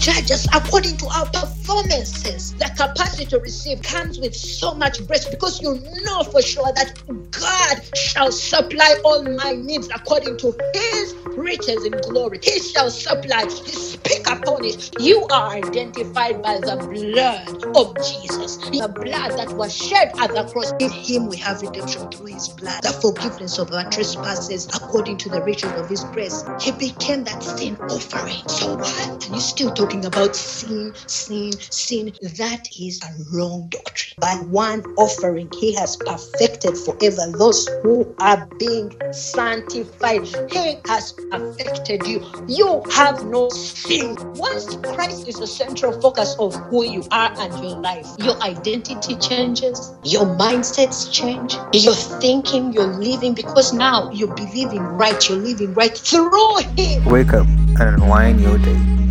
judge us according to our performances. The capacity to receive comes with so much grace because you know for sure that God shall supply all my needs according to his riches in glory. He shall supply. Speak upon it. You are identified by the blood of Jesus, the blood that was shed at the cross. In him we have redemption through his blood, the forgiveness of our trespasses according to the riches of his grace. He became that sin offering. So what? And you still talking about sin, sin, sin. That is a wrong doctrine. By one offering, he has perfected forever those who are being sanctified. He has perfected you. You have no sin. Once Christ is the central focus of who you are and your life, your identity changes, your mindsets change, you're thinking, you're living because now you're believing right, you're living right through Him. Wake up and unwind your day.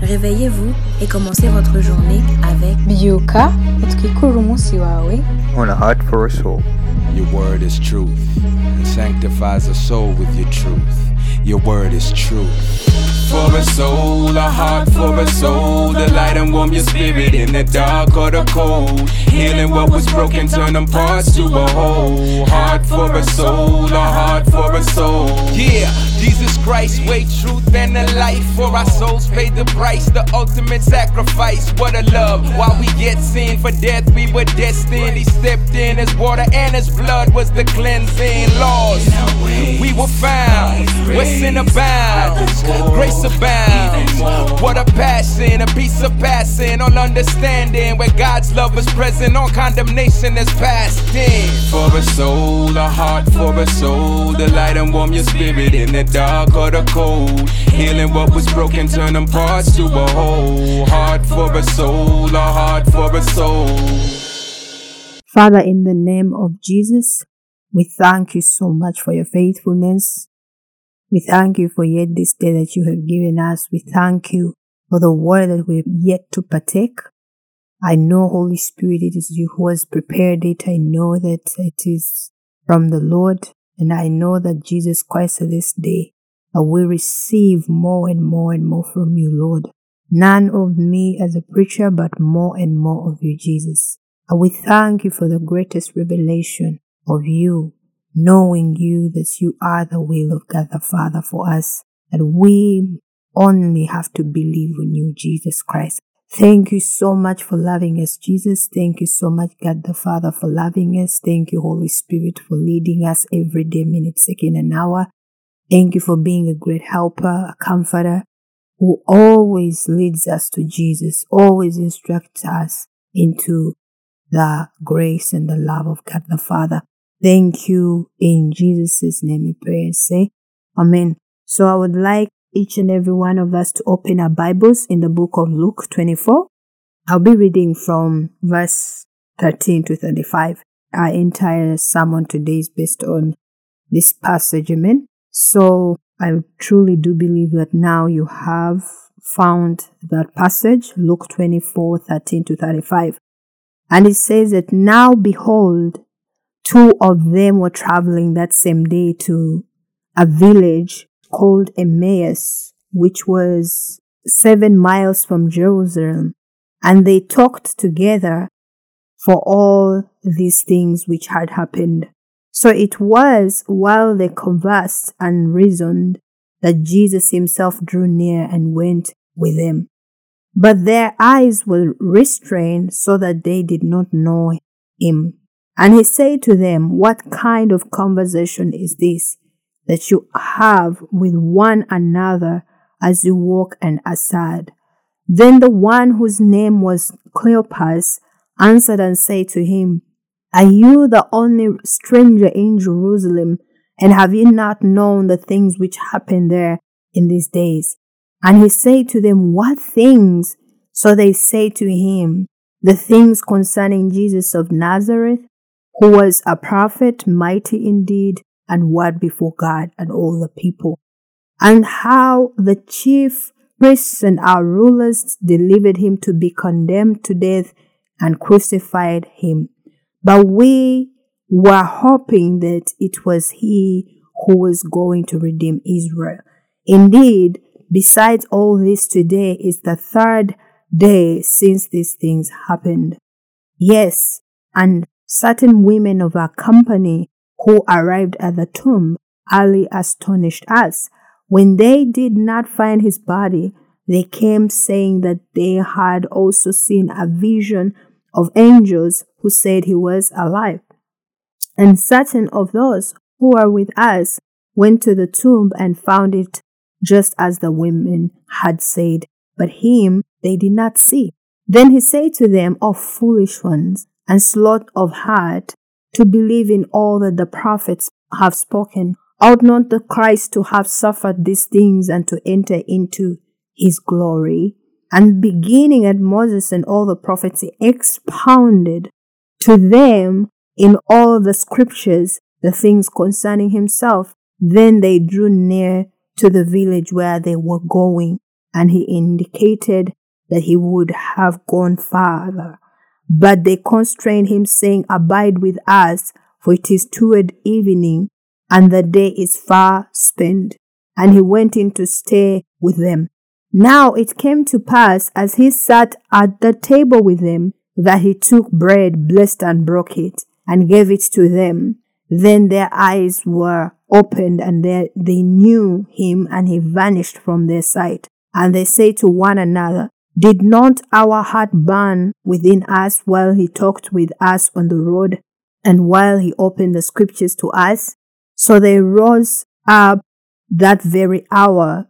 Réveillez-vous et commencez votre journée avec Bioka. utwikure umunsi On a heart for a soul. Your word is truth and sanctifies a soul with your truth. Your word is truth. For a soul, a heart for a soul. The light and warm your spirit in the dark or the cold. Healing what was broken, turn them parts to a whole. Heart for a soul, a heart for a soul. Yeah. Jesus Christ, way, truth, and the life. For our souls paid the price, the ultimate sacrifice. What a love. While we get sin for death, we were destined. He stepped in, his water and his blood was the cleansing. Lost, we were found. Where sin abounds, grace abounds. What a passion, a peace of passing, all understanding. Where God's love is present, all condemnation is past in. For a soul, a heart for a soul, the light and warm your spirit in the dark or the cold. Healing what was broken, turn them parts to a whole. Heart for a soul, a heart for a soul. Father, in the name of Jesus, we thank you so much for your faithfulness. We thank you for yet this day that you have given us. We thank you for the word that we have yet to partake. I know, Holy Spirit, it is you who has prepared it. I know that it is from the Lord, and I know that Jesus Christ this day I will receive more and more and more from you, Lord. None of me as a preacher, but more and more of you, Jesus. And we thank you for the greatest revelation of you, knowing you that you are the will of God the Father for us, that we only have to believe in you, Jesus Christ. Thank you so much for loving us, Jesus. Thank you so much, God the Father, for loving us. Thank you, Holy Spirit, for leading us every day, minute, second, and hour. Thank you for being a great helper, a comforter, who always leads us to Jesus, always instructs us into the grace and the love of God the Father. Thank you. In Jesus' name we pray and say, Amen. So I would like each and every one of us to open our Bibles in the book of Luke 24. I'll be reading from verse 13 to 35. Our entire sermon today is based on this passage. Amen. So I truly do believe that now you have found that passage, Luke 24, 13 to 35. And it says that now behold, two of them were traveling that same day to a village called Emmaus, which was seven miles from Jerusalem. And they talked together for all these things which had happened. So it was while they conversed and reasoned that Jesus himself drew near and went with them. But their eyes were restrained so that they did not know him. And he said to them, What kind of conversation is this that you have with one another as you walk and aside? Then the one whose name was Cleopas answered and said to him, Are you the only stranger in Jerusalem? And have you not known the things which happen there in these days? And he said to them, What things? So they say to him, The things concerning Jesus of Nazareth, who was a prophet, mighty indeed, and word before God and all the people, and how the chief priests and our rulers delivered him to be condemned to death and crucified him. But we were hoping that it was he who was going to redeem Israel. Indeed, besides all this, today is the third day since these things happened. Yes, and certain women of our company who arrived at the tomb early astonished us. When they did not find his body, they came saying that they had also seen a vision of angels who said he was alive. And certain of those who were with us went to the tomb and found it just as the women had said, but him they did not see. Then he said to them, O foolish ones, and slow of heart, to believe in all that the prophets have spoken. Ought not the Christ to have suffered these things and to enter into his glory? And beginning at Moses and all the prophets, he expounded to them in all the scriptures the things concerning himself. Then they drew near to the village where they were going, and he indicated that he would have gone farther. But they constrained him, saying, Abide with us, for it is toward evening, and the day is far spent. And he went in to stay with them. Now it came to pass, as he sat at the table with them, that he took bread, blessed and broke it, and gave it to them. Then their eyes were opened, and they, they knew him, and he vanished from their sight. And they say to one another, Did not our heart burn within us while he talked with us on the road, and while he opened the scriptures to us? So they rose up that very hour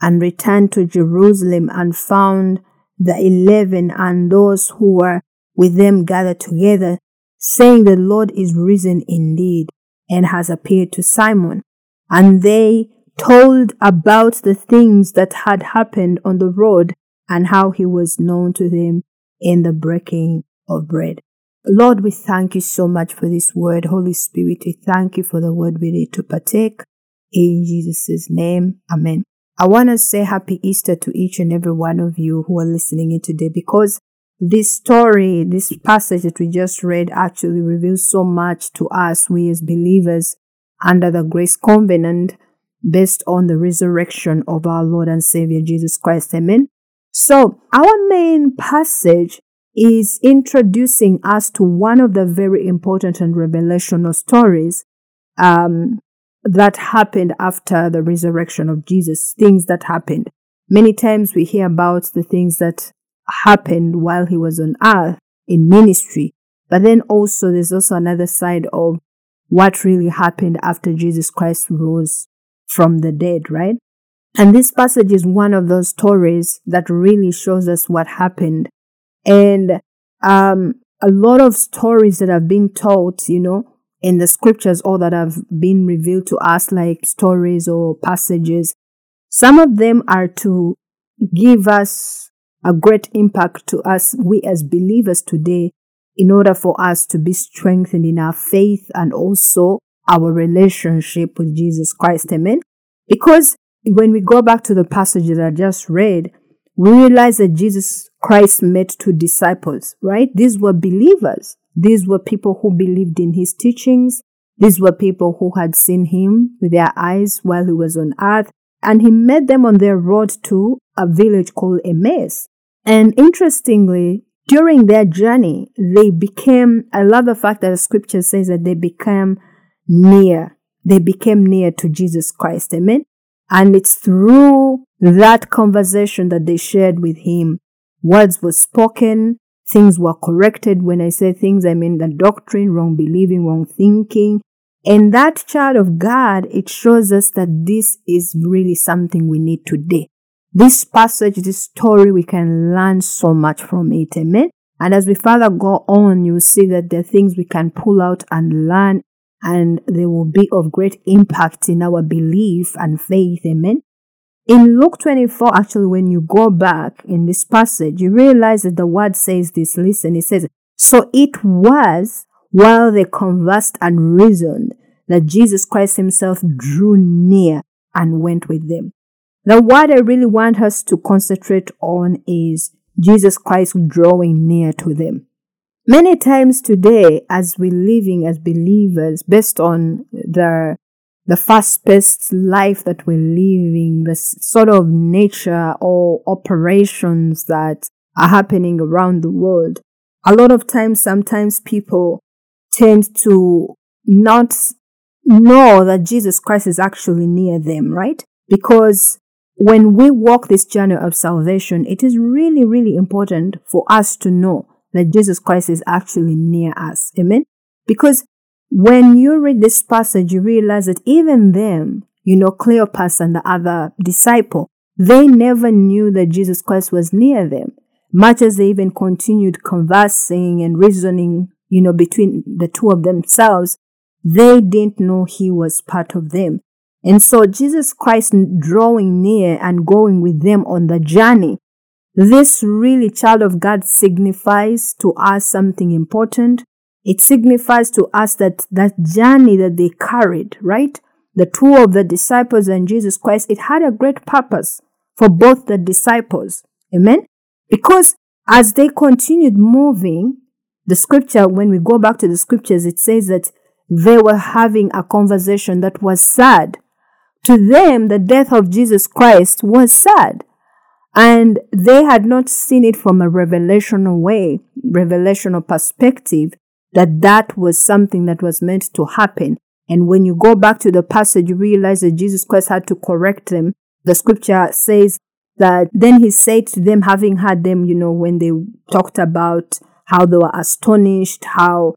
and returned to Jerusalem and found the eleven and those who were with them gathered together, saying, The Lord is risen indeed and has appeared to Simon. And they told about the things that had happened on the road and how he was known to them in the breaking of bread. Lord, we thank you so much for this word. Holy Spirit, we thank you for the word we need to partake. In Jesus' name, Amen. I want to say happy Easter to each and every one of you who are listening in today because this story, this passage that we just read actually reveals so much to us, we as believers under the grace covenant based on the resurrection of our Lord and Savior Jesus Christ. Amen. So our main passage is introducing us to one of the very important and revelational stories um, that happened after the resurrection of Jesus, things that happened. Many times we hear about the things that happened while he was on earth in ministry. But then also there's also another side of what really happened after Jesus Christ rose from the dead, right? And this passage is one of those stories that really shows us what happened. And um, a lot of stories that have been told, you know, in the scriptures or that have been revealed to us, like stories or passages, some of them are to give us a great impact to us, we as believers today, in order for us to be strengthened in our faith and also our relationship with Jesus Christ. Amen. Because when we go back to the passage that I just read, we realize that Jesus Christ met two disciples, right? These were believers. These were people who believed in his teachings. These were people who had seen him with their eyes while he was on earth. And he met them on their road to a village called Emmaus. And interestingly, during their journey, they became, I love the fact that the scripture says that they became near. They became near to Jesus Christ. Amen. And it's through that conversation that they shared with him. Words were spoken. Things were corrected. When I say things, I mean the doctrine, wrong believing, wrong thinking. And that child of God, it shows us that this is really something we need today. This passage, this story, we can learn so much from it. Amen. And as we further go on, you see that there are things we can pull out and learn, and they will be of great impact in our belief and faith. Amen. In Luke 24, actually, when you go back in this passage, you realize that the word says this. Listen, it says, So it was while they conversed and reasoned that Jesus Christ himself drew near and went with them. Now, what I really want us to concentrate on is Jesus Christ drawing near to them. Many times today, as we're living as believers, based on the the fast-paced life that we're living, the sort of nature or operations that are happening around the world. A lot of times, sometimes people tend to not know that Jesus Christ is actually near them, right? Because when we walk this journey of salvation, it is really, really important for us to know that Jesus Christ is actually near us. Amen? Because when you read this passage, you realize that even them, you know, Cleopas and the other disciple, they never knew that Jesus Christ was near them, much as they even continued conversing and reasoning, you know, between the two of themselves. They didn't know he was part of them. And so Jesus Christ drawing near and going with them on the journey, this really, child of God, signifies to us something important. It signifies to us that that journey that they carried, right? The two of the disciples and Jesus Christ, it had a great purpose for both the disciples. Amen? Because as they continued moving, the scripture, when we go back to the scriptures, it says that they were having a conversation that was sad. To them, the death of Jesus Christ was sad. And they had not seen it from a revelational way, revelational perspective, that that was something that was meant to happen. And when you go back to the passage, you realize that Jesus Christ had to correct them. The scripture says that then he said to them, having had them, you know, when they talked about how they were astonished, how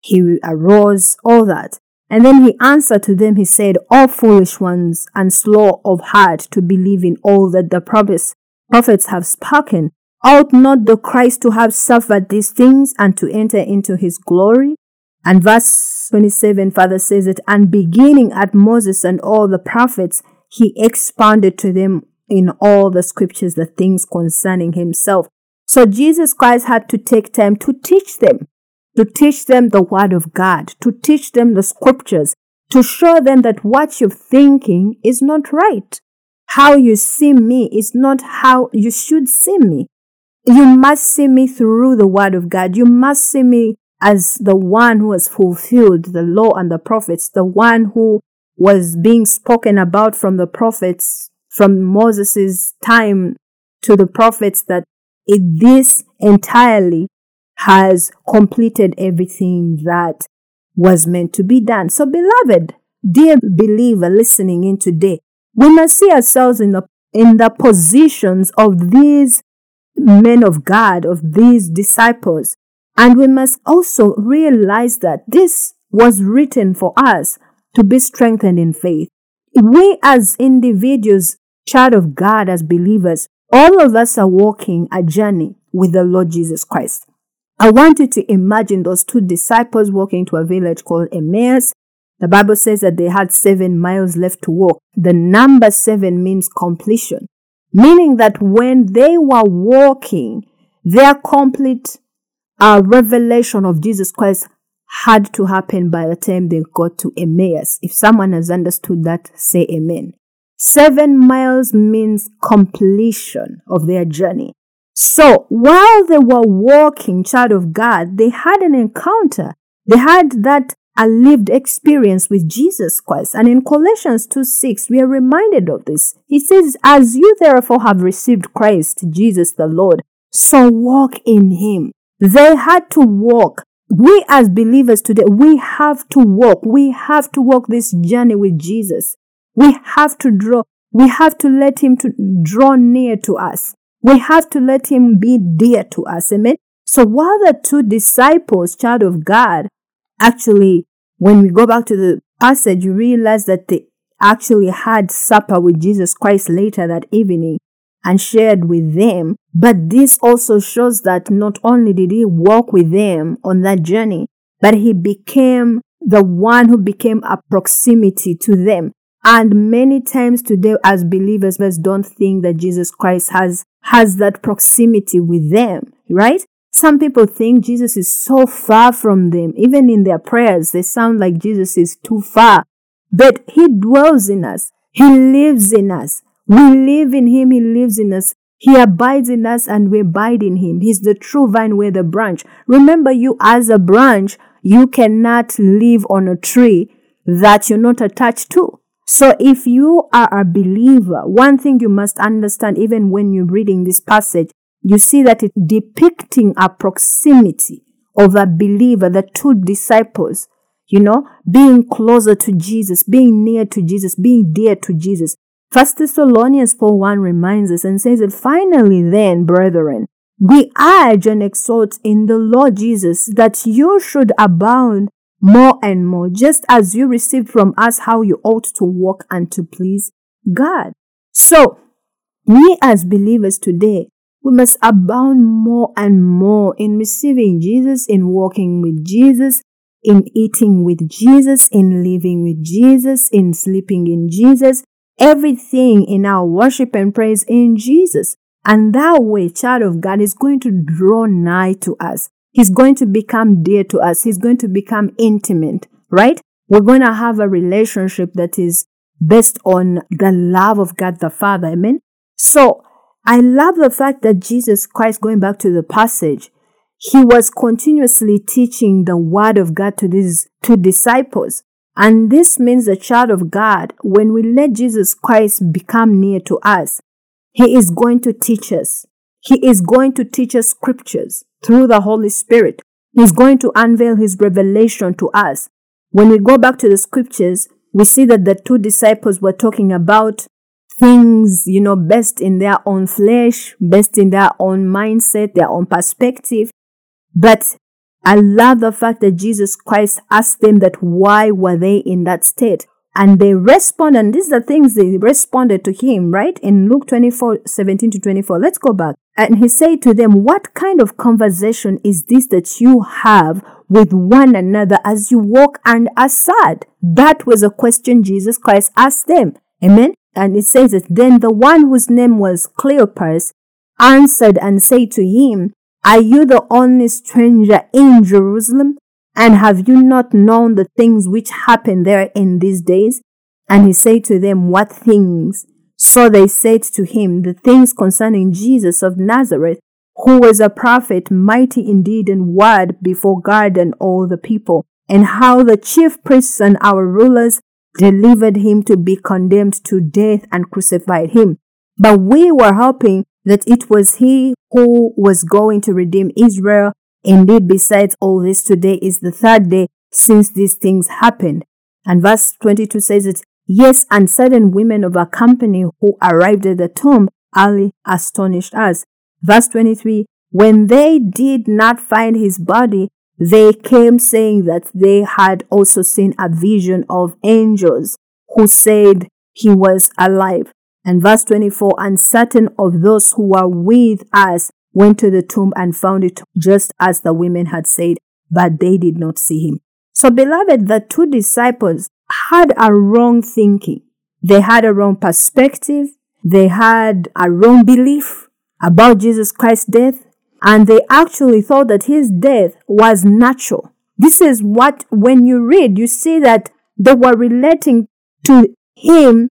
he arose, all that. And then he answered to them, he said, All foolish ones and slow of heart to believe in all that the prophets, prophets have spoken. Ought not the Christ to have suffered these things and to enter into his glory? And verse 27 Father says it, and beginning at Moses and all the prophets, he expounded to them in all the scriptures the things concerning himself. So Jesus Christ had to take time to teach them to teach them the word of God, to teach them the scriptures, to show them that what you're thinking is not right. How you see me is not how you should see me. You must see me through the word of God. You must see me as the one who has fulfilled the law and the prophets, the one who was being spoken about from the prophets, from Moses' time to the prophets that it, this entirely has completed everything that was meant to be done. So, beloved, dear believer listening in today, we must see ourselves in the in the positions of these men of God, of these disciples. And we must also realize that this was written for us to be strengthened in faith. We as individuals, child of God, as believers, all of us are walking a journey with the Lord Jesus Christ. I want you to imagine those two disciples walking to a village called Emmaus. The Bible says that they had seven miles left to walk. The number seven means completion, meaning that when they were walking, their complete uh, revelation of Jesus Christ had to happen by the time they got to Emmaus. If someone has understood that, say amen. Seven miles means completion of their journey. So while they were walking, child of God, they had an encounter. They had that a lived experience with Jesus Christ. And in Colossians 2 6, we are reminded of this. He says, As you therefore have received Christ, Jesus the Lord, so walk in him. They had to walk. We as believers today, we have to walk. We have to walk this journey with Jesus. We have to draw, we have to let him to draw near to us. We have to let him be dear to us. Amen. So while the two disciples, child of God, actually, when we go back to the passage, you realize that they actually had supper with Jesus Christ later that evening and shared with them. But this also shows that not only did he walk with them on that journey, but he became the one who became a proximity to them. And many times today, as believers, don't think that Jesus Christ has, has that proximity with them, right? Some people think Jesus is so far from them. Even in their prayers, they sound like Jesus is too far. But He dwells in us. He lives in us. We live in Him. He lives in us. He abides in us and we abide in Him. He's the true vine, we're the branch. Remember, you as a branch, you cannot live on a tree that you're not attached to. So if you are a believer, one thing you must understand, even when you're reading this passage, you see that it's depicting a proximity of a believer, the two disciples, you know, being closer to Jesus, being near to Jesus, being dear to Jesus. First Thessalonians 4 1 reminds us and says that finally then, brethren, we urge and exhort in the Lord Jesus that you should abound more and more, just as you received from us how you ought to walk and to please God. So, we as believers today, we must abound more and more in receiving Jesus, in walking with Jesus, in eating with Jesus, in living with Jesus, in sleeping in Jesus, everything in our worship and praise in Jesus. And that way, child of God is going to draw nigh to us. He's going to become dear to us. He's going to become intimate, right? We're going to have a relationship that is based on the love of God the Father. Amen. So I love the fact that Jesus Christ, going back to the passage, he was continuously teaching the word of God to these two disciples. And this means the child of God, when we let Jesus Christ become near to us, he is going to teach us. He is going to teach us scriptures through the Holy Spirit. He's going to unveil his revelation to us. When we go back to the scriptures, we see that the two disciples were talking about things, you know, best in their own flesh, best in their own mindset, their own perspective. But I love the fact that Jesus Christ asked them that why were they in that state? And they respond, and these are things they responded to him, right? In Luke 24, 17 to 24. Let's go back. And he said to them, What kind of conversation is this that you have with one another as you walk and are sad? That was a question Jesus Christ asked them. Amen. And it says that then the one whose name was Cleopas answered and said to him, Are you the only stranger in Jerusalem? And have you not known the things which happen there in these days? And he said to them, What things? So they said to him, The things concerning Jesus of Nazareth, who was a prophet, mighty indeed in word before God and all the people, and how the chief priests and our rulers delivered him to be condemned to death and crucified him. But we were hoping that it was he who was going to redeem Israel. Indeed, besides all this, today is the third day since these things happened. And verse 22 says it, Yes, and certain women of our company who arrived at the tomb early astonished us. Verse 23, When they did not find his body, they came saying that they had also seen a vision of angels who said he was alive. And verse 24, and certain of those who were with us went to the tomb and found it just as the women had said, but they did not see him. So, beloved, the two disciples had a wrong thinking. They had a wrong perspective. They had a wrong belief about Jesus Christ's death. And they actually thought that his death was natural. This is what, when you read, you see that they were relating to him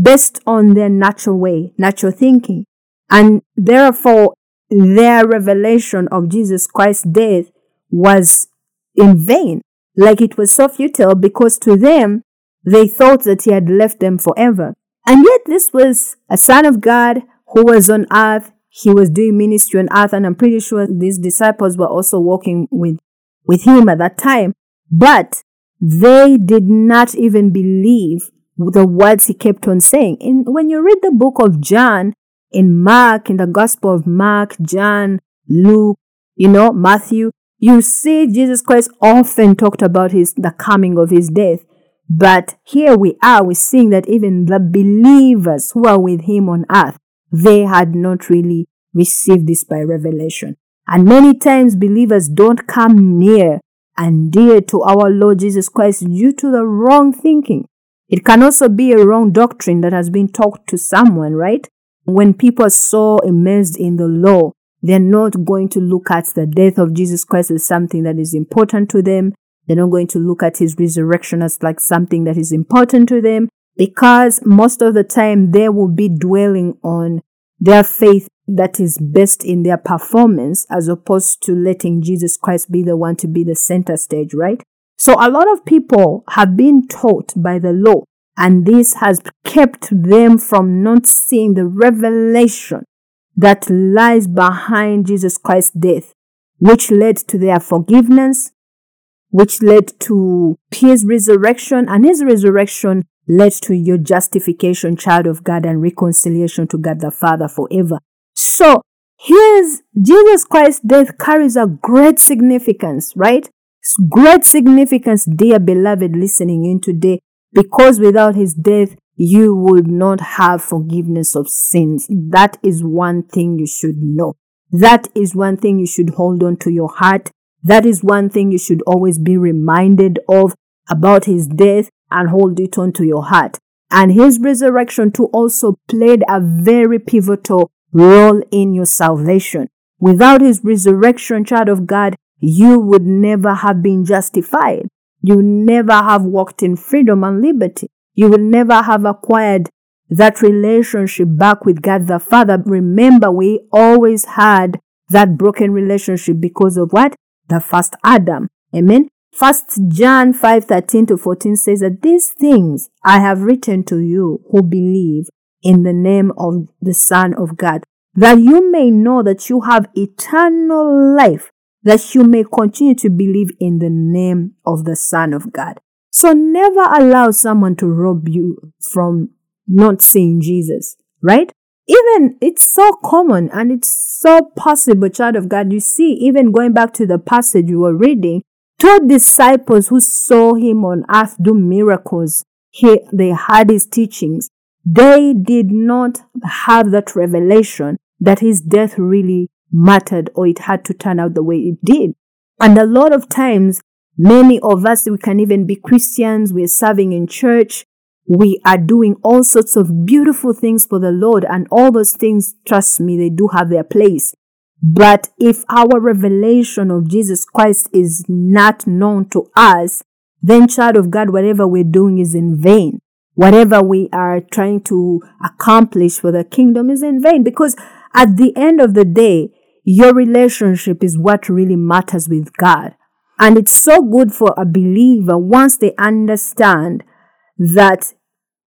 based on their natural way, natural thinking. And therefore, their revelation of Jesus Christ's death was in vain. Like it was so futile because to them, they thought that he had left them forever. And yet this was a son of God who was on earth. He was doing ministry on earth. And I'm pretty sure these disciples were also walking with, with him at that time. But they did not even believe the words he kept on saying. And when you read the book of John, in Mark, in the Gospel of Mark, John, Luke, you know, Matthew, you see, Jesus Christ often talked about his, the coming of his death. But here we are, we're seeing that even the believers who are with him on earth, they had not really received this by revelation. And many times believers don't come near and dear to our Lord Jesus Christ due to the wrong thinking. It can also be a wrong doctrine that has been taught to someone, right? When people are so immersed in the law, they're not going to look at the death of Jesus Christ as something that is important to them. They're not going to look at his resurrection as like something that is important to them because most of the time they will be dwelling on their faith that is best in their performance as opposed to letting Jesus Christ be the one to be the center stage, right? So a lot of people have been taught by the law and this has kept them from not seeing the revelation that lies behind Jesus Christ's death, which led to their forgiveness, which led to his resurrection, and his resurrection led to your justification, child of God, and reconciliation to God the Father forever. So, here's Jesus Christ's death carries a great significance, right? It's Great significance, dear beloved, listening in today, because without his death, you would not have forgiveness of sins. That is one thing you should know. That is one thing you should hold on to your heart. That is one thing you should always be reminded of about his death and hold it on to your heart. And his resurrection too also played a very pivotal role in your salvation. Without his resurrection, child of God, you would never have been justified. You never have walked in freedom and liberty. You will never have acquired that relationship back with God the Father. Remember, we always had that broken relationship because of what? The first Adam. Amen. First John 5 13 to 14 says that these things I have written to you who believe in the name of the Son of God, that you may know that you have eternal life that you may continue to believe in the name of the Son of God. So never allow someone to rob you from not seeing Jesus, right? Even it's so common and it's so possible, child of God. You see, even going back to the passage you were reading, two disciples who saw him on earth do miracles, he, they had his teachings. They did not have that revelation that his death really mattered or it had to turn out the way it did. And a lot of times, many of us, we can even be Christians, we're serving in church, we are doing all sorts of beautiful things for the Lord, and all those things, trust me, they do have their place. But if our revelation of Jesus Christ is not known to us, then, child of God, whatever we're doing is in vain. Whatever we are trying to accomplish for the kingdom is in vain because at the end of the day, your relationship is what really matters with God. And it's so good for a believer once they understand that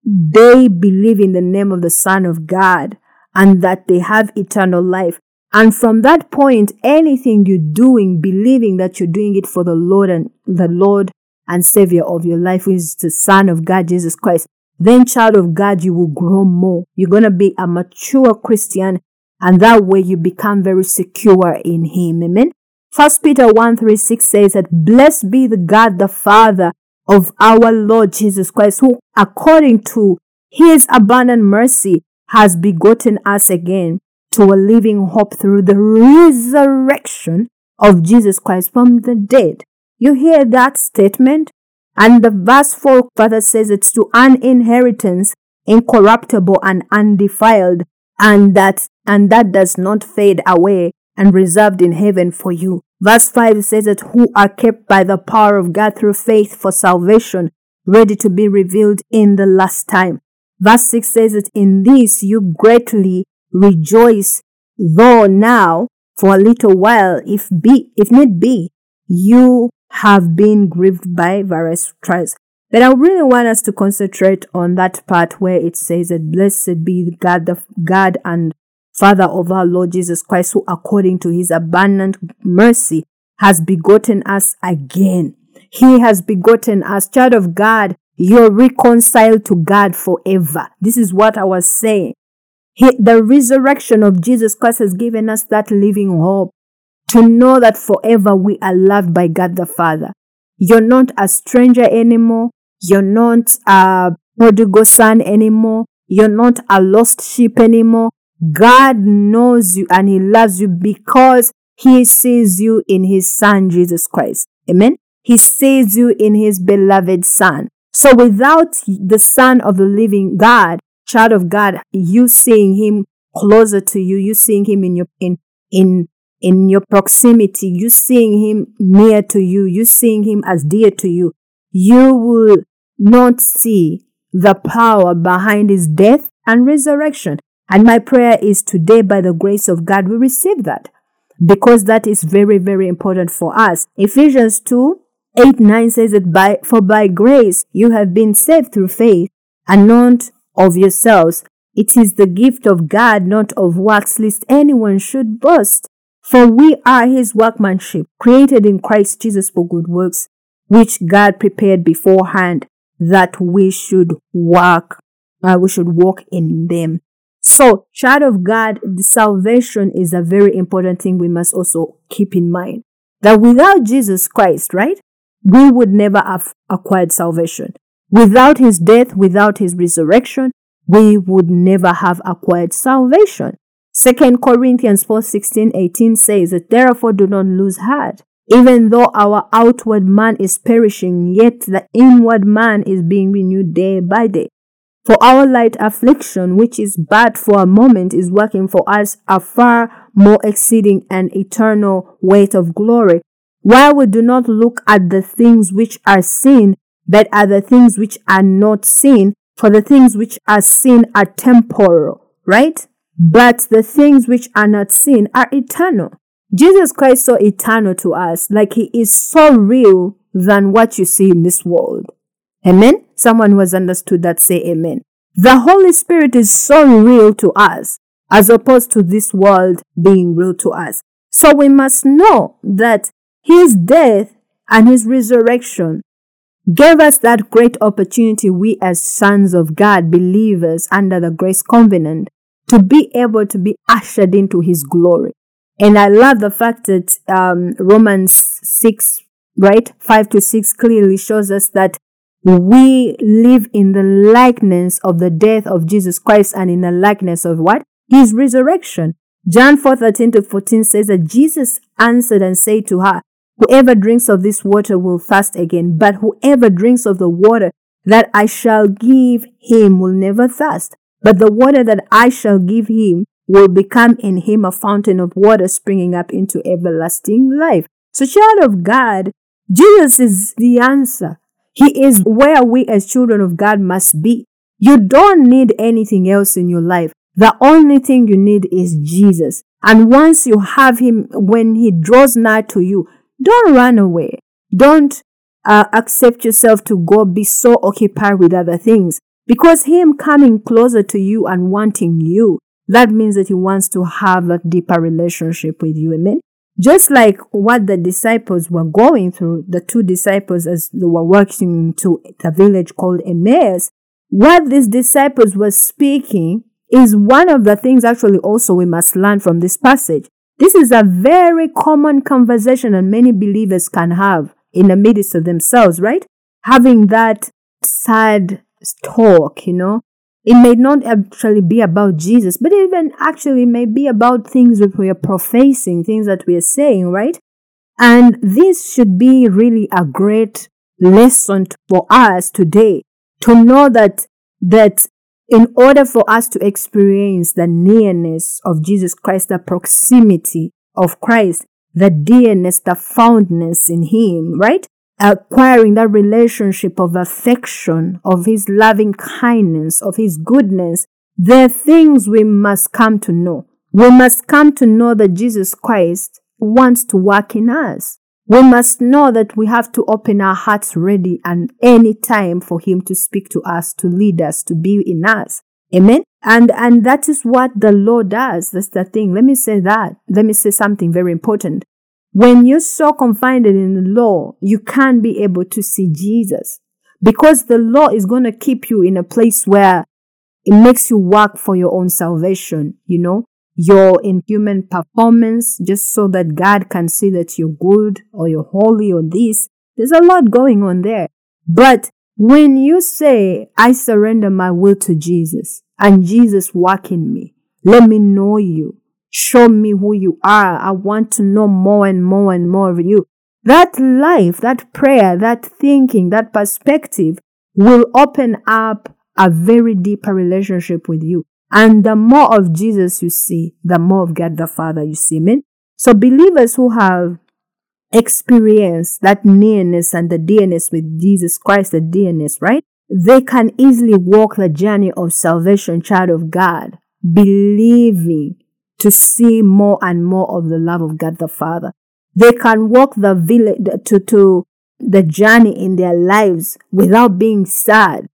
they believe in the name of the Son of God and that they have eternal life. And from that point, anything you're doing, believing that you're doing it for the Lord and the Lord and Savior of your life, who is the Son of God, Jesus Christ, then child of God, you will grow more. You're going to be a mature Christian and that way you become very secure in Him. Amen. First Peter 1 3 6 says that blessed be the God the Father of our Lord Jesus Christ, who according to his abundant mercy has begotten us again to a living hope through the resurrection of Jesus Christ from the dead. You hear that statement? And the verse 4 further says it's to an inheritance incorruptible and undefiled, and that and that does not fade away and reserved in heaven for you. Verse 5 says that who are kept by the power of God through faith for salvation, ready to be revealed in the last time. Verse 6 says that in this you greatly rejoice, though now for a little while, if be, if need be, you have been grieved by various trials. But I really want us to concentrate on that part where it says that blessed be God, the God and Father of our Lord Jesus Christ, who according to his abundant mercy has begotten us again. He has begotten us, child of God. You're reconciled to God forever. This is what I was saying. He, the resurrection of Jesus Christ has given us that living hope to know that forever we are loved by God the Father. You're not a stranger anymore. You're not a prodigal son anymore. You're not a lost sheep anymore. God knows you and He loves you because He sees you in His Son, Jesus Christ. Amen. He sees you in His beloved Son. So without the Son of the living God, child of God, you seeing Him closer to you, you seeing Him in your, in, in, in your proximity, you seeing Him near to you, you seeing Him as dear to you, you will not see the power behind His death and resurrection. And my prayer is today, by the grace of God, we receive that because that is very, very important for us. Ephesians 2 8 9 says that by, for by grace you have been saved through faith, and not of yourselves. It is the gift of God, not of works, lest anyone should boast. For we are his workmanship, created in Christ Jesus for good works, which God prepared beforehand that we should work, uh, we should walk in them. So, child of God, the salvation is a very important thing we must also keep in mind. That without Jesus Christ, right, we would never have acquired salvation. Without his death, without his resurrection, we would never have acquired salvation. 2 Corinthians 4 16 18 says that therefore do not lose heart. Even though our outward man is perishing, yet the inward man is being renewed day by day. For our light affliction, which is but for a moment, is working for us a far more exceeding and eternal weight of glory. While we do not look at the things which are seen, but are the things which are not seen, for the things which are seen are temporal, right? But the things which are not seen are eternal. Jesus Christ so eternal to us, like he is so real than what you see in this world. Amen? Someone who has understood that say amen. The Holy Spirit is so real to us as opposed to this world being real to us. So we must know that his death and his resurrection gave us that great opportunity, we as sons of God, believers under the grace covenant, to be able to be ushered into his glory. And I love the fact that um, Romans 6, right, 5 to 6 clearly shows us that we live in the likeness of the death of Jesus Christ and in the likeness of what? His resurrection. John 4 13 to 14 says that Jesus answered and said to her, Whoever drinks of this water will thirst again, but whoever drinks of the water that I shall give him will never thirst. But the water that I shall give him will become in him a fountain of water springing up into everlasting life. So, child of God, Jesus is the answer. He is where we as children of God must be. You don't need anything else in your life. The only thing you need is Jesus. And once you have him, when he draws nigh to you, don't run away. Don't uh, accept yourself to go be so occupied with other things because him coming closer to you and wanting you, that means that he wants to have a deeper relationship with you. Amen. Just like what the disciples were going through, the two disciples as they were walking to the village called Emmaus, what these disciples were speaking is one of the things actually also we must learn from this passage. This is a very common conversation that many believers can have in the midst of themselves, right? Having that sad talk, you know. It may not actually be about Jesus, but even actually may be about things that we are professing, things that we are saying, right? And this should be really a great lesson for us today to know that that in order for us to experience the nearness of Jesus Christ, the proximity of Christ, the dearness, the foundness in Him, right? Acquiring that relationship of affection, of His loving kindness, of His goodness, there are things we must come to know. We must come to know that Jesus Christ wants to work in us. We must know that we have to open our hearts ready and any time for him to speak to us, to lead us, to be in us. Amen. And, and that is what the Lord does. That's the thing. Let me say that. Let me say something very important. When you're so confined in the law, you can't be able to see Jesus because the law is going to keep you in a place where it makes you work for your own salvation, you know? Your inhuman performance just so that God can see that you're good or you're holy or this. There's a lot going on there. But when you say, I surrender my will to Jesus and Jesus work in me, let me know you. Show me who you are. I want to know more and more and more of you. That life, that prayer, that thinking, that perspective will open up a very deeper relationship with you. And the more of Jesus you see, the more of God the Father you see. Amen. So believers who have experienced that nearness and the dearness with Jesus Christ, the dearness, right? They can easily walk the journey of salvation, child of God, believing to see more and more of the love of God the Father. They can walk the village to, to the journey in their lives without being sad.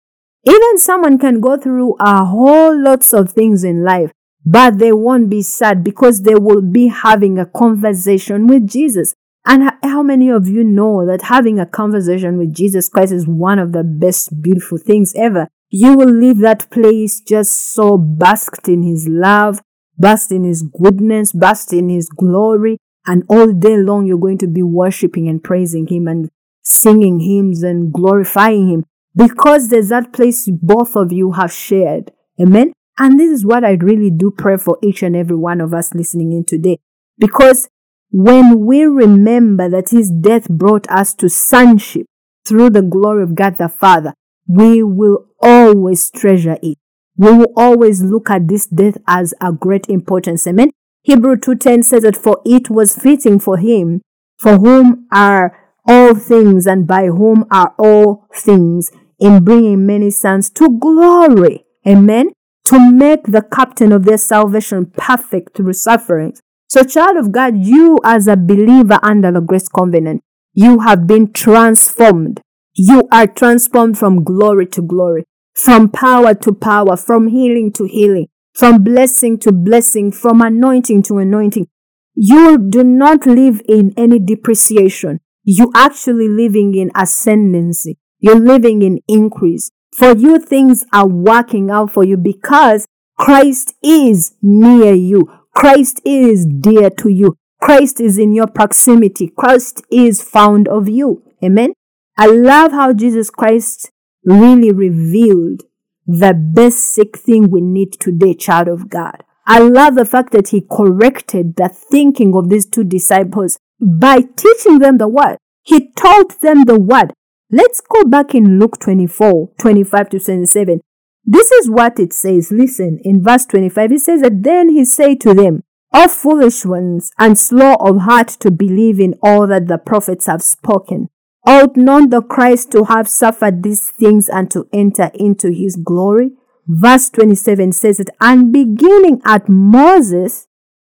Even someone can go through a whole lots of things in life, but they won't be sad because they will be having a conversation with Jesus. And how many of you know that having a conversation with Jesus Christ is one of the best beautiful things ever? You will leave that place just so basked in his love, basked in his goodness, basked in his glory, and all day long you're going to be worshiping and praising him and singing hymns and glorifying him because there's that place both of you have shared. Amen. And this is what I really do pray for each and every one of us listening in today. Because when we remember that his death brought us to sonship through the glory of God the Father, we will always treasure it. We will always look at this death as a great importance. Amen. Hebrew 2.10 says that for it was fitting for him, for whom are all things and by whom are all things, in bringing many sons to glory. Amen. To make the captain of their salvation perfect through sufferings. So, child of God, you as a believer under the grace covenant, you have been transformed. You are transformed from glory to glory, from power to power, from healing to healing, from blessing to blessing, from anointing to anointing. You do not live in any depreciation. You actually living in ascendancy. You're living in increase. For you, things are working out for you because Christ is near you. Christ is dear to you. Christ is in your proximity. Christ is found of you. Amen. I love how Jesus Christ really revealed the basic thing we need today, child of God. I love the fact that he corrected the thinking of these two disciples by teaching them the word. He taught them the word. Let's go back in Luke 24, 25 to 27. This is what it says. Listen, in verse 25, it says that then he said to them, O foolish ones, and slow of heart to believe in all that the prophets have spoken. Ought not the Christ to have suffered these things and to enter into his glory? Verse 27 says it, and beginning at Moses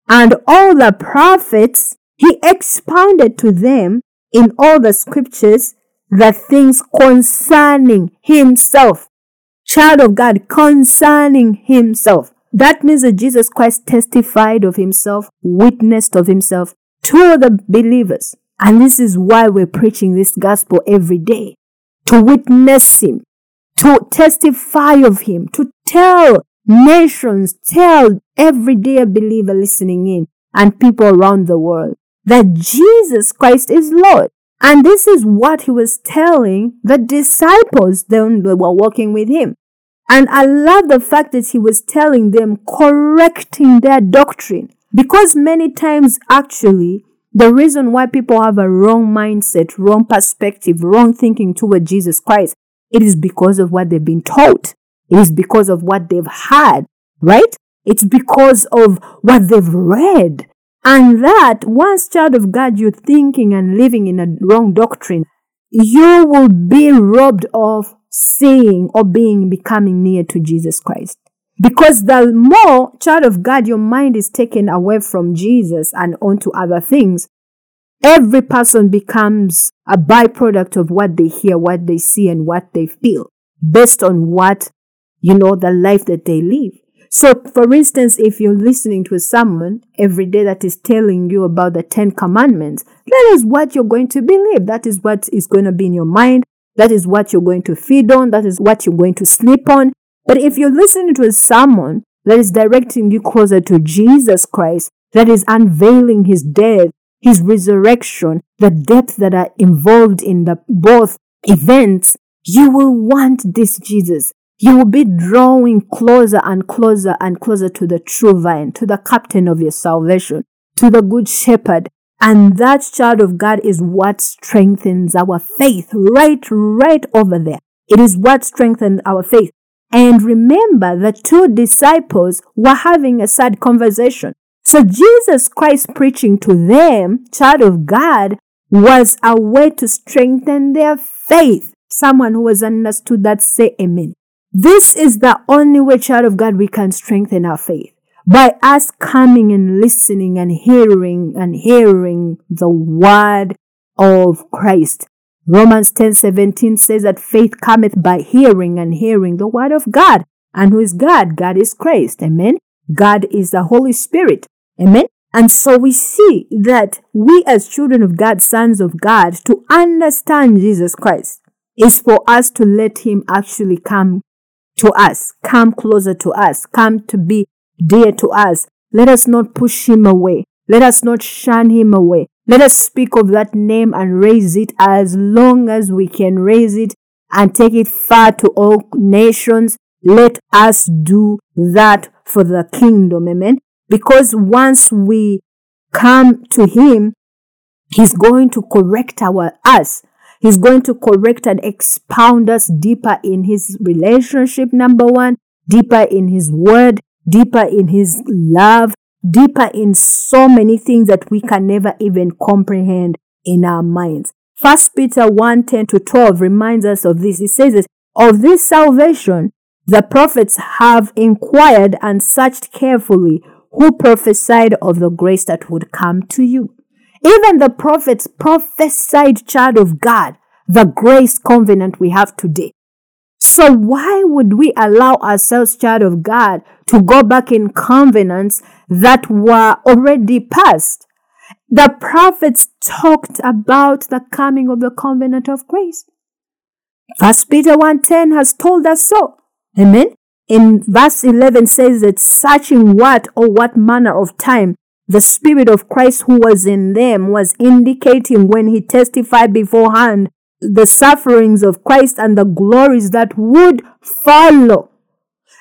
and all the prophets, he expounded to them in all the scriptures the things concerning himself. Child of God, concerning himself. That means that Jesus Christ testified of himself, witnessed of himself to the believers. And this is why we're preaching this gospel every day. To witness him, to testify of him, to tell nations, tell everyday believer listening in and people around the world that Jesus Christ is Lord. And this is what he was telling the disciples when they were walking with him. And I love the fact that he was telling them, correcting their doctrine. Because many times, actually, the reason why people have a wrong mindset, wrong perspective, wrong thinking toward Jesus Christ, it is because of what they've been taught. It is because of what they've had, right? It's because of what they've read. And that once child of God, you're thinking and living in a wrong doctrine, you will be robbed of seeing or being becoming near to Jesus Christ. Because the more child of God, your mind is taken away from Jesus and onto other things, every person becomes a byproduct of what they hear, what they see, and what they feel based on what, you know, the life that they live. So, for instance, if you're listening to someone every day that is telling you about the Ten Commandments, that is what you're going to believe. That is what is going to be in your mind. That is what you're going to feed on. That is what you're going to sleep on. But if you're listening to someone that is directing you closer to Jesus Christ, that is unveiling his death, his resurrection, the depth that are involved in the both events, you will want this Jesus. You will be drawing closer and closer and closer to the true vine, to the captain of your salvation, to the good shepherd. And that child of God is what strengthens our faith right, right over there. It is what strengthens our faith. And remember, the two disciples were having a sad conversation. So Jesus Christ preaching to them, child of God, was a way to strengthen their faith. Someone who has understood that say amen. This is the only way, child of God, we can strengthen our faith. By us coming and listening and hearing and hearing the word of Christ. Romans 10 17 says that faith cometh by hearing and hearing the word of God. And who is God? God is Christ. Amen. God is the Holy Spirit. Amen. And so we see that we as children of God, sons of God, to understand Jesus Christ is for us to let him actually come to us, come closer to us, come to be dear to us. Let us not push him away. Let us not shun him away. Let us speak of that name and raise it as long as we can raise it and take it far to all nations. Let us do that for the kingdom. Amen. Because once we come to him, he's going to correct our us. He's going to correct and expound us deeper in his relationship, number one, deeper in his word, deeper in his love, deeper in so many things that we can never even comprehend in our minds. First Peter 1 10 to 12 reminds us of this. It says of this salvation, the prophets have inquired and searched carefully who prophesied of the grace that would come to you. Even the prophets prophesied, child of God, the grace covenant we have today. So why would we allow ourselves, child of God, to go back in covenants that were already past? The prophets talked about the coming of the covenant of grace. First Peter 1.10 has told us so. Amen. In verse 11 says that searching what or what manner of time the Spirit of Christ who was in them was indicating when he testified beforehand the sufferings of Christ and the glories that would follow.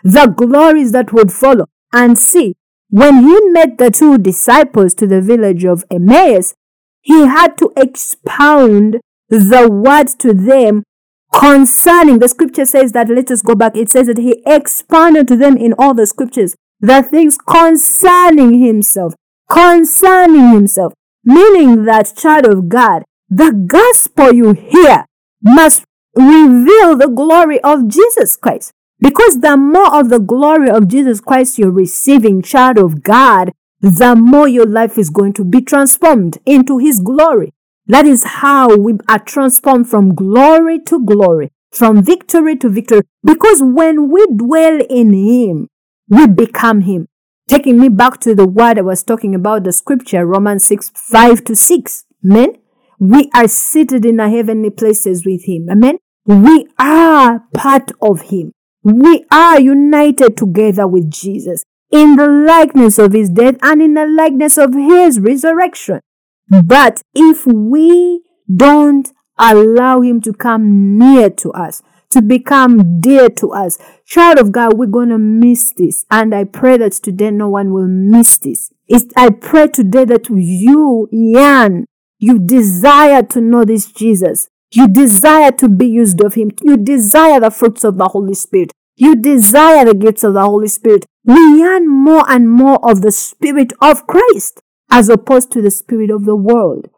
The glories that would follow. And see, when he met the two disciples to the village of Emmaus, he had to expound the word to them concerning the scripture says that let us go back it says that he expounded to them in all the scriptures the things concerning himself concerning himself meaning that child of god the gospel you hear must reveal the glory of jesus christ because the more of the glory of jesus christ you're receiving child of god the more your life is going to be transformed into his glory that is how we are transformed from glory to glory, from victory to victory. Because when we dwell in Him, we become Him. Taking me back to the word I was talking about, the scripture, Romans 6, 5 to 6. Amen. We are seated in the heavenly places with Him. Amen. We are part of Him. We are united together with Jesus in the likeness of His death and in the likeness of His resurrection. But if we don't allow Him to come near to us, to become dear to us, child of God, we're going to miss this. And I pray that today no one will miss this. It's, I pray today that you yearn, you desire to know this Jesus. You desire to be used of Him. You desire the fruits of the Holy Spirit. You desire the gifts of the Holy Spirit. We yearn more and more of the Spirit of Christ as opposed to the spirit of the world.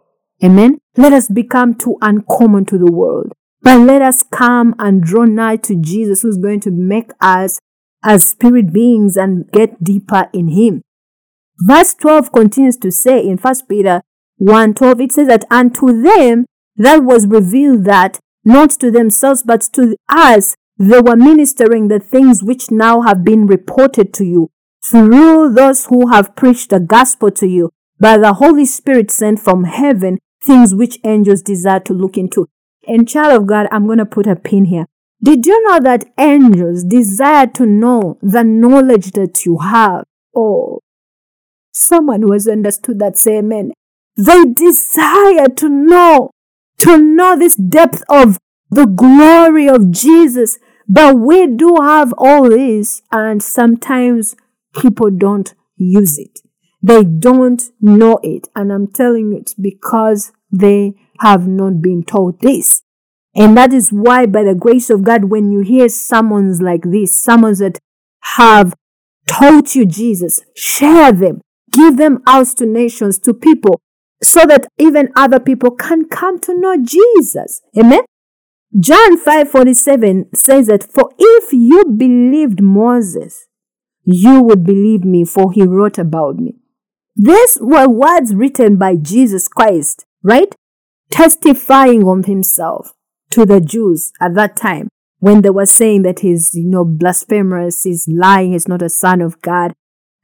Amen. Let us become too uncommon to the world, but let us come and draw nigh to Jesus who's going to make us as spirit beings and get deeper in him. Verse 12 continues to say in 1 Peter 1 12, it says that, And to them that was revealed that not to themselves but to us they were ministering the things which now have been reported to you through those who have preached the gospel to you by the Holy Spirit sent from heaven, things which angels desire to look into. And child of God, I'm going to put a pin here. Did you know that angels desire to know the knowledge that you have? Oh, someone who has understood that, say amen. They desire to know, to know this depth of the glory of Jesus. But we do have all this, and sometimes people don't use it. They don't know it. And I'm telling you, it's because they have not been taught this. And that is why, by the grace of God, when you hear sermons like this, sermons that have taught you Jesus, share them, give them out to nations, to people, so that even other people can come to know Jesus. Amen. John 5:47 says that for if you believed Moses, you would believe me for he wrote about me. These were words written by Jesus Christ, right? Testifying of himself to the Jews at that time when they were saying that he's, you know, blasphemous, he's lying, he's not a son of God.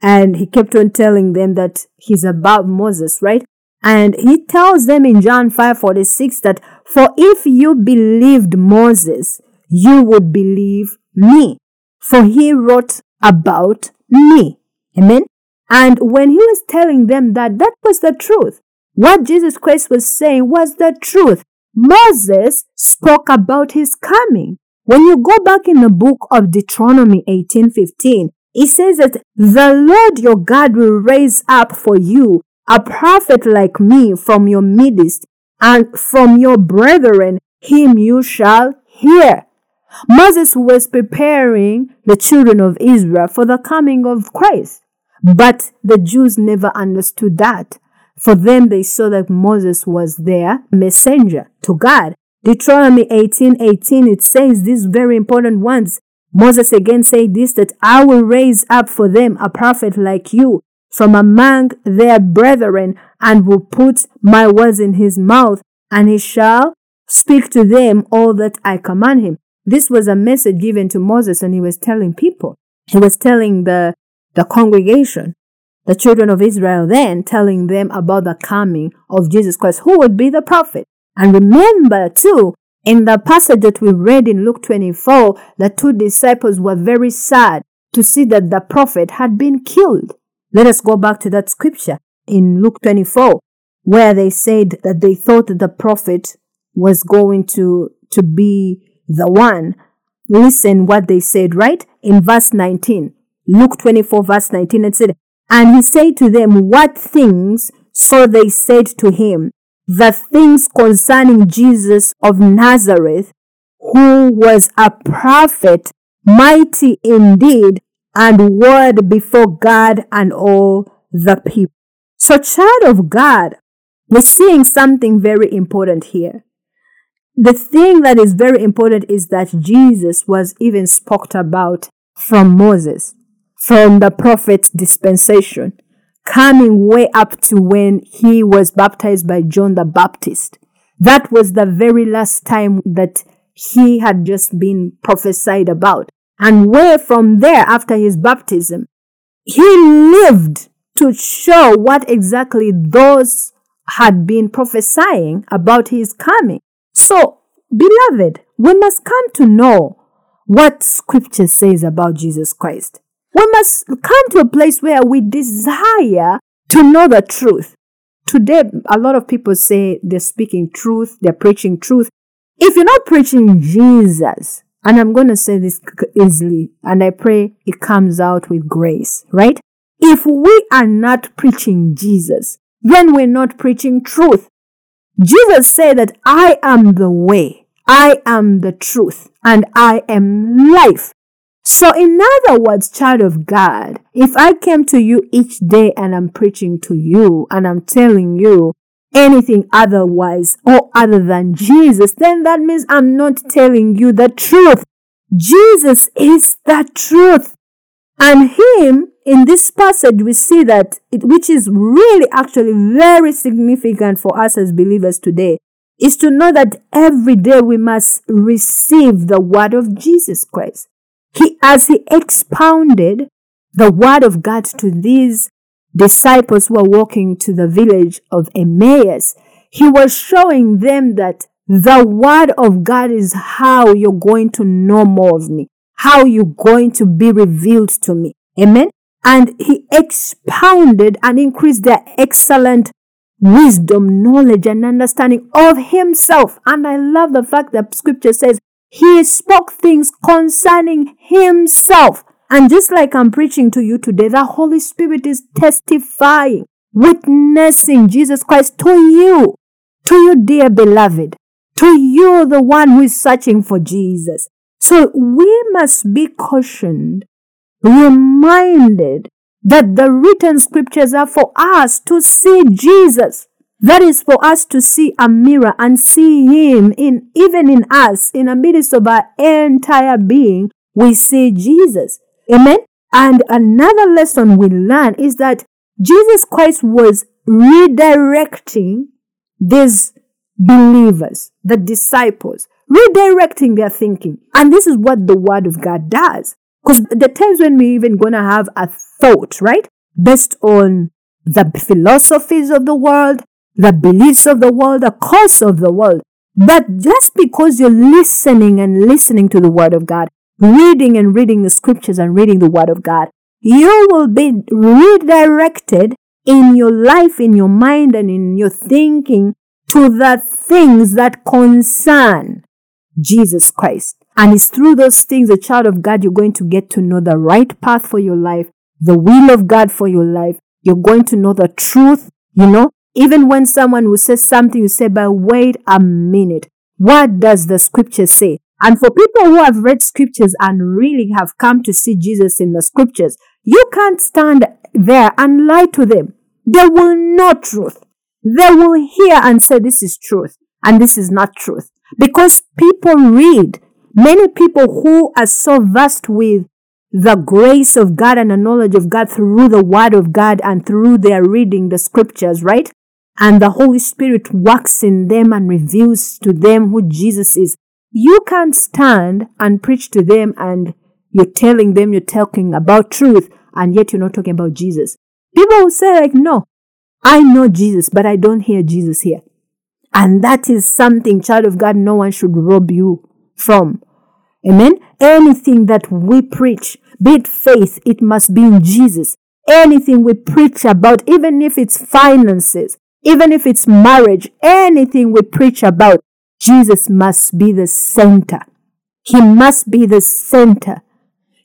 And he kept on telling them that he's above Moses, right? And he tells them in John 5:46 that for if you believed Moses, you would believe me, for he wrote about me. Amen. And when he was telling them that, that was the truth. What Jesus Christ was saying was the truth. Moses spoke about his coming. When you go back in the book of Deuteronomy 18:15, it says that the Lord your God will raise up for you a prophet like me from your midst, and from your brethren him you shall hear. Moses was preparing the children of Israel for the coming of Christ. But the Jews never understood that. For them, they saw that Moses was their messenger to God. Deuteronomy 18 18, it says these very important ones. Moses again said this that I will raise up for them a prophet like you from among their brethren and will put my words in his mouth and he shall speak to them all that I command him. This was a message given to Moses and he was telling people. He was telling the, the congregation, the children of Israel then, telling them about the coming of Jesus Christ, who would be the prophet. And remember too, in the passage that we read in Luke 24, the two disciples were very sad to see that the prophet had been killed. Let us go back to that scripture in Luke 24, where they said that they thought that the prophet was going to, to be the one. Listen what they said, right? In verse 19. Luke 24 verse 19, it said, And he said to them, What things? So they said to him, The things concerning Jesus of Nazareth, who was a prophet, mighty indeed, and word before God and all the people. So, child of God, we're seeing something very important here the thing that is very important is that Jesus was even spoke about from Moses, from the prophet's dispensation, coming way up to when he was baptized by John the Baptist. That was the very last time that he had just been prophesied about. And where from there, after his baptism, he lived to show what exactly those had been prophesying about his coming. So, beloved, we must come to know what scripture says about Jesus Christ. We must come to a place where we desire to know the truth. Today, a lot of people say they're speaking truth, they're preaching truth. If you're not preaching Jesus, and I'm going to say this easily, and I pray it comes out with grace, right? If we are not preaching Jesus, then we're not preaching truth. Jesus said that I am the way, I am the truth, and I am life. So, in other words, child of God, if I came to you each day and I'm preaching to you and I'm telling you anything otherwise or other than Jesus, then that means I'm not telling you the truth. Jesus is the truth. And Him in this passage, we see that it, which is really actually very significant for us as believers today, is to know that every day we must receive the word of Jesus Christ. He, as he expounded the word of God to these disciples who were walking to the village of Emmaus, he was showing them that the word of God is how you're going to know more of me, how you're going to be revealed to me. Amen and he expounded and increased their excellent wisdom, knowledge, and understanding of himself. And I love the fact that scripture says he spoke things concerning himself. And just like I'm preaching to you today, the Holy Spirit is testifying, witnessing Jesus Christ to you, to you, dear beloved, to you, the one who is searching for Jesus. So we must be cautioned reminded that the written scriptures are for us to see Jesus. That is for us to see a mirror and see Him in even in us, in the midst of our entire being, we see Jesus. Amen. And another lesson we learn is that Jesus Christ was redirecting these believers, the disciples, redirecting their thinking. And this is what the Word of God does. Because the times when we even gonna have a thought, right? Based on the philosophies of the world, the beliefs of the world, the course of the world. But just because you're listening and listening to the Word of God, reading and reading the scriptures and reading the Word of God, you will be redirected in your life, in your mind, and in your thinking to the things that concern Jesus Christ. And it's through those things, a child of God, you're going to get to know the right path for your life, the will of God for your life. You're going to know the truth, you know. Even when someone will say something, you say, but wait a minute. What does the scripture say? And for people who have read scriptures and really have come to see Jesus in the scriptures, you can't stand there and lie to them. They will know truth. They will hear and say, this is truth and this is not truth. Because people read. Many people who are so vast with the grace of God and the knowledge of God through the word of God and through their reading the scriptures, right? And the Holy Spirit works in them and reveals to them who Jesus is. You can't stand and preach to them and you're telling them you're talking about truth and yet you're not talking about Jesus. People will say like, no, I know Jesus, but I don't hear Jesus here. And that is something, child of God, no one should rob you from. Amen. Anything that we preach, be it faith, it must be in Jesus. Anything we preach about, even if it's finances, even if it's marriage, anything we preach about, Jesus must be the center. He must be the center.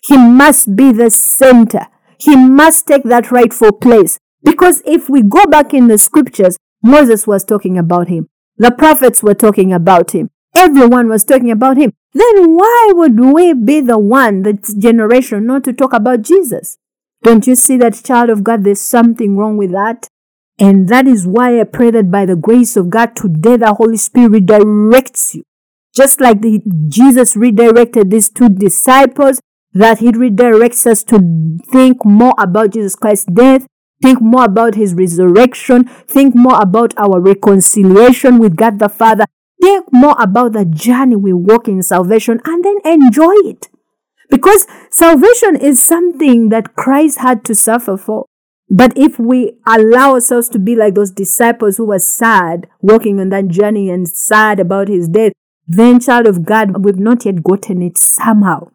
He must be the center. He must take that rightful place. Because if we go back in the scriptures, Moses was talking about him. The prophets were talking about him. Everyone was talking about him. Then why would we be the one, the generation, not to talk about Jesus? Don't you see that, child of God, there's something wrong with that? And that is why I pray that by the grace of God, today the Holy Spirit directs you. Just like the, Jesus redirected these two disciples, that he redirects us to think more about Jesus Christ's death Think more about his resurrection. Think more about our reconciliation with God the Father. Think more about the journey we walk in salvation and then enjoy it. Because salvation is something that Christ had to suffer for. But if we allow ourselves to be like those disciples who were sad, walking on that journey and sad about his death, then child of God, we've not yet gotten it somehow.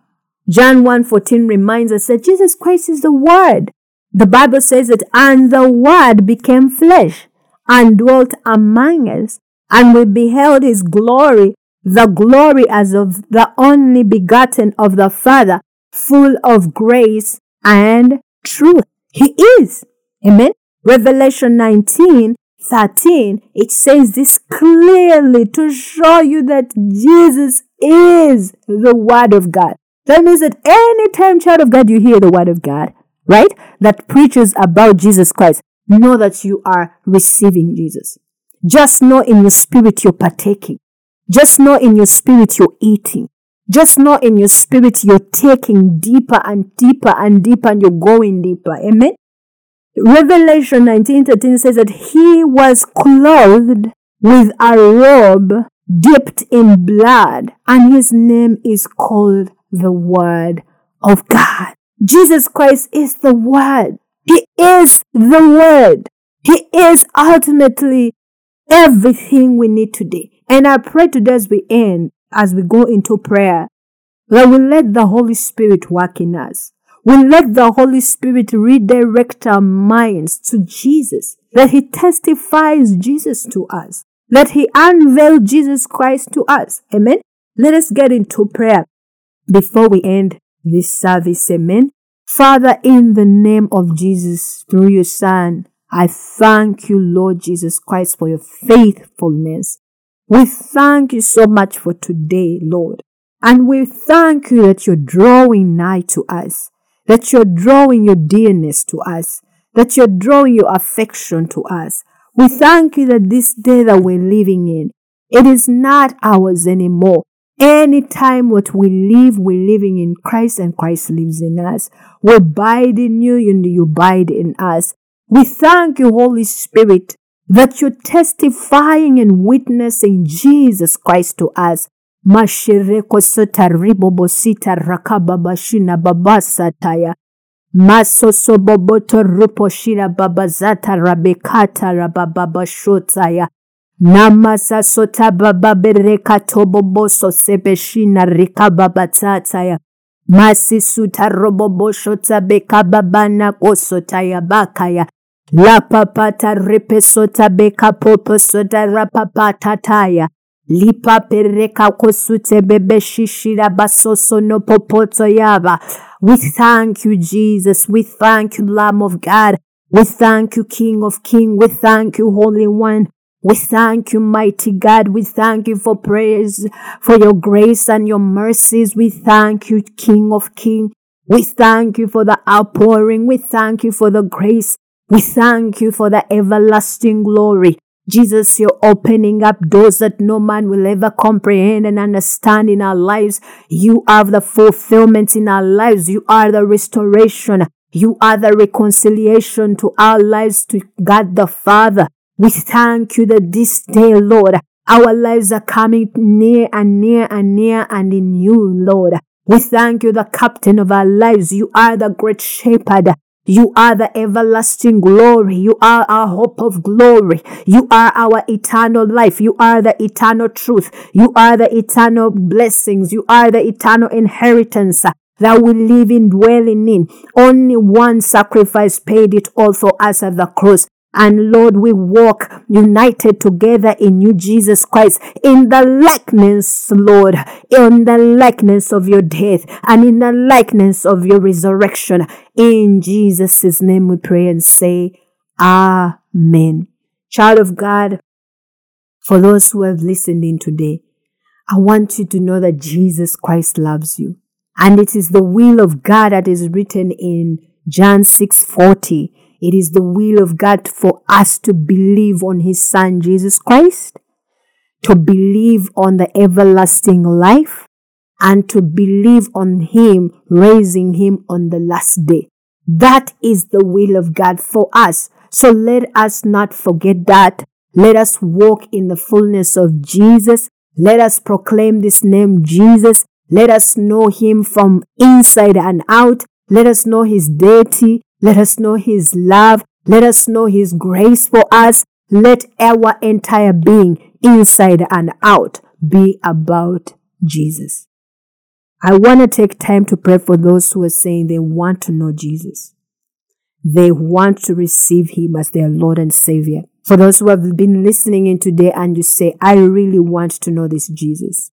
John 1.14 reminds us that Jesus Christ is the Word. The Bible says that, and the Word became flesh and dwelt among us, and we beheld his glory, the glory as of the only begotten of the Father, full of grace and truth. He is. Amen. Revelation 19, 13, it says this clearly to show you that Jesus is the Word of God. That means that anytime, child of God, you hear the Word of God, right? That preaches about Jesus Christ. Know that you are receiving Jesus. Just know in your spirit you're partaking. Just know in your spirit you're eating. Just know in your spirit you're taking deeper and deeper and deeper and you're going deeper. Amen. Revelation 19:13 says that he was clothed with a robe dipped in blood and his name is called the word of God. Jesus Christ is the Word. He is the Word. He is ultimately everything we need today. And I pray today as we end, as we go into prayer, that we let the Holy Spirit work in us. We let the Holy Spirit redirect our minds to Jesus. That He testifies Jesus to us. That He unveil Jesus Christ to us. Amen. Let us get into prayer before we end this service. Amen. Father, in the name of Jesus, through your Son, I thank you, Lord Jesus Christ, for your faithfulness. We thank you so much for today, Lord. And we thank you that you're drawing nigh to us, that you're drawing your dearness to us, that you're drawing your affection to us. We thank you that this day that we're living in, it is not ours anymore. Any time what we live, we're living in Christ and Christ lives in us. We abide in you and you abide in us. We thank you, Holy Spirit, that you're testifying and witnessing Jesus Christ to us. Mashireko sota ribobo sita rakaba bashina babasataya. Masoso boboto rupo shira babazata rabekata rabababashotaya. Namasa sota baba bereka toboboso sebeshina rikababatataya. Masi suta roboboshota bekababana kosotaya bakaya. Repesota. We thank you, Jesus. We thank you, Lamb of God. We thank you, King of King. We thank you, Holy One. We thank you, mighty God. We thank you for prayers, for your grace and your mercies. We thank you, King of King. We thank you for the outpouring. We thank you for the grace. We thank you for the everlasting glory. Jesus, you're opening up doors that no man will ever comprehend and understand in our lives. You are the fulfillment in our lives. You are the restoration. You are the reconciliation to our lives to God the Father. We thank you that this day, Lord, our lives are coming near and near and near and in you, Lord. We thank you, the captain of our lives. You are the great shepherd. You are the everlasting glory. You are our hope of glory. You are our eternal life. You are the eternal truth. You are the eternal blessings. You are the eternal inheritance that we live in dwelling in. Only one sacrifice paid it all for us at the cross. And Lord, we walk united together in you, Jesus Christ, in the likeness, Lord, in the likeness of your death and in the likeness of your resurrection. In Jesus' name we pray and say, Amen. Child of God, for those who have listened in today, I want you to know that Jesus Christ loves you. And it is the will of God that is written in John 6 40 it is the will of God for us to believe on His Son, Jesus Christ, to believe on the everlasting life, and to believe on Him raising Him on the last day. That is the will of God for us. So let us not forget that. Let us walk in the fullness of Jesus. Let us proclaim this name, Jesus. Let us know Him from inside and out. Let us know His deity. Let us know His love. Let us know His grace for us. Let our entire being, inside and out, be about Jesus. I want to take time to pray for those who are saying they want to know Jesus. They want to receive Him as their Lord and Savior. For those who have been listening in today and you say, I really want to know this Jesus.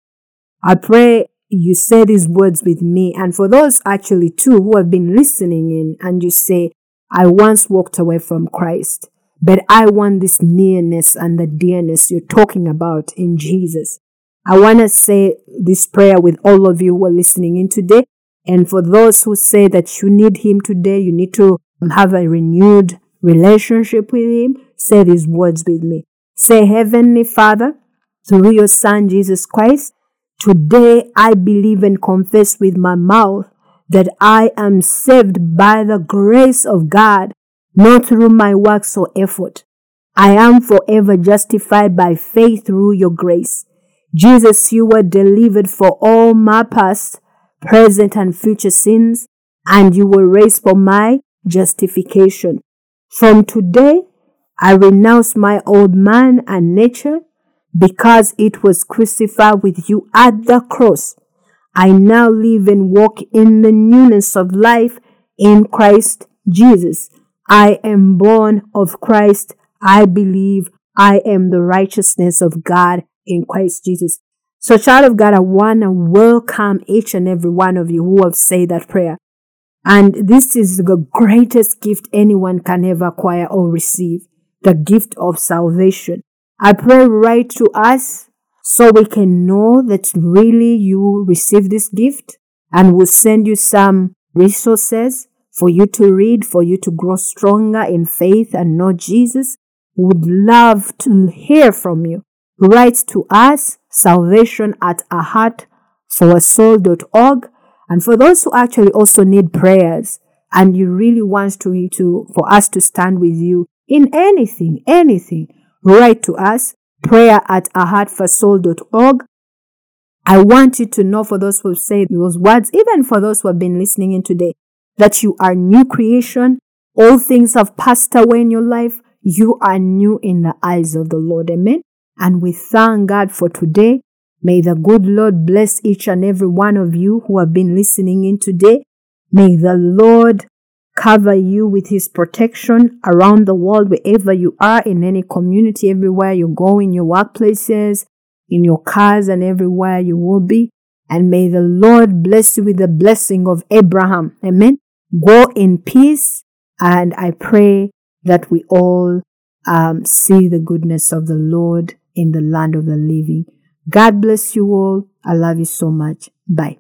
I pray you say these words with me. And for those actually too who have been listening in and you say, I once walked away from Christ, but I want this nearness and the dearness you're talking about in Jesus. I want to say this prayer with all of you who are listening in today. And for those who say that you need Him today, you need to have a renewed relationship with Him, say these words with me. Say, Heavenly Father, through your Son Jesus Christ, Today I believe and confess with my mouth that I am saved by the grace of God, not through my works or effort. I am forever justified by faith through your grace. Jesus, you were delivered for all my past, present, and future sins, and you were raised for my justification. From today, I renounce my old man and nature because it was crucified with you at the cross. I now live and walk in the newness of life in Christ Jesus. I am born of Christ. I believe I am the righteousness of God in Christ Jesus. So, child of God, I want to welcome each and every one of you who have said that prayer. And this is the greatest gift anyone can ever acquire or receive the gift of salvation. I pray right to us so we can know that really you receive this gift and we'll send you some resources for you to read, for you to grow stronger in faith and know Jesus. Would love to hear from you. Write to us, salvation at aheartforasoul.org. And for those who actually also need prayers and you really want to, to, for us to stand with you in anything, anything, write to us prayer at aheartforsoul.org. I want you to know for those who say those words, even for those who have been listening in today, that you are new creation. All things have passed away in your life. You are new in the eyes of the Lord. Amen. And we thank God for today. May the good Lord bless each and every one of you who have been listening in today. May the Lord cover you with his protection around the world, wherever you are, in any community, everywhere you go, in your workplaces, in your cars, and everywhere you will be. And may the Lord bless you with the blessing of Abraham. Amen. Go in peace. And I pray that we all um, see the goodness of the Lord in the land of the living. God bless you all. I love you so much. Bye.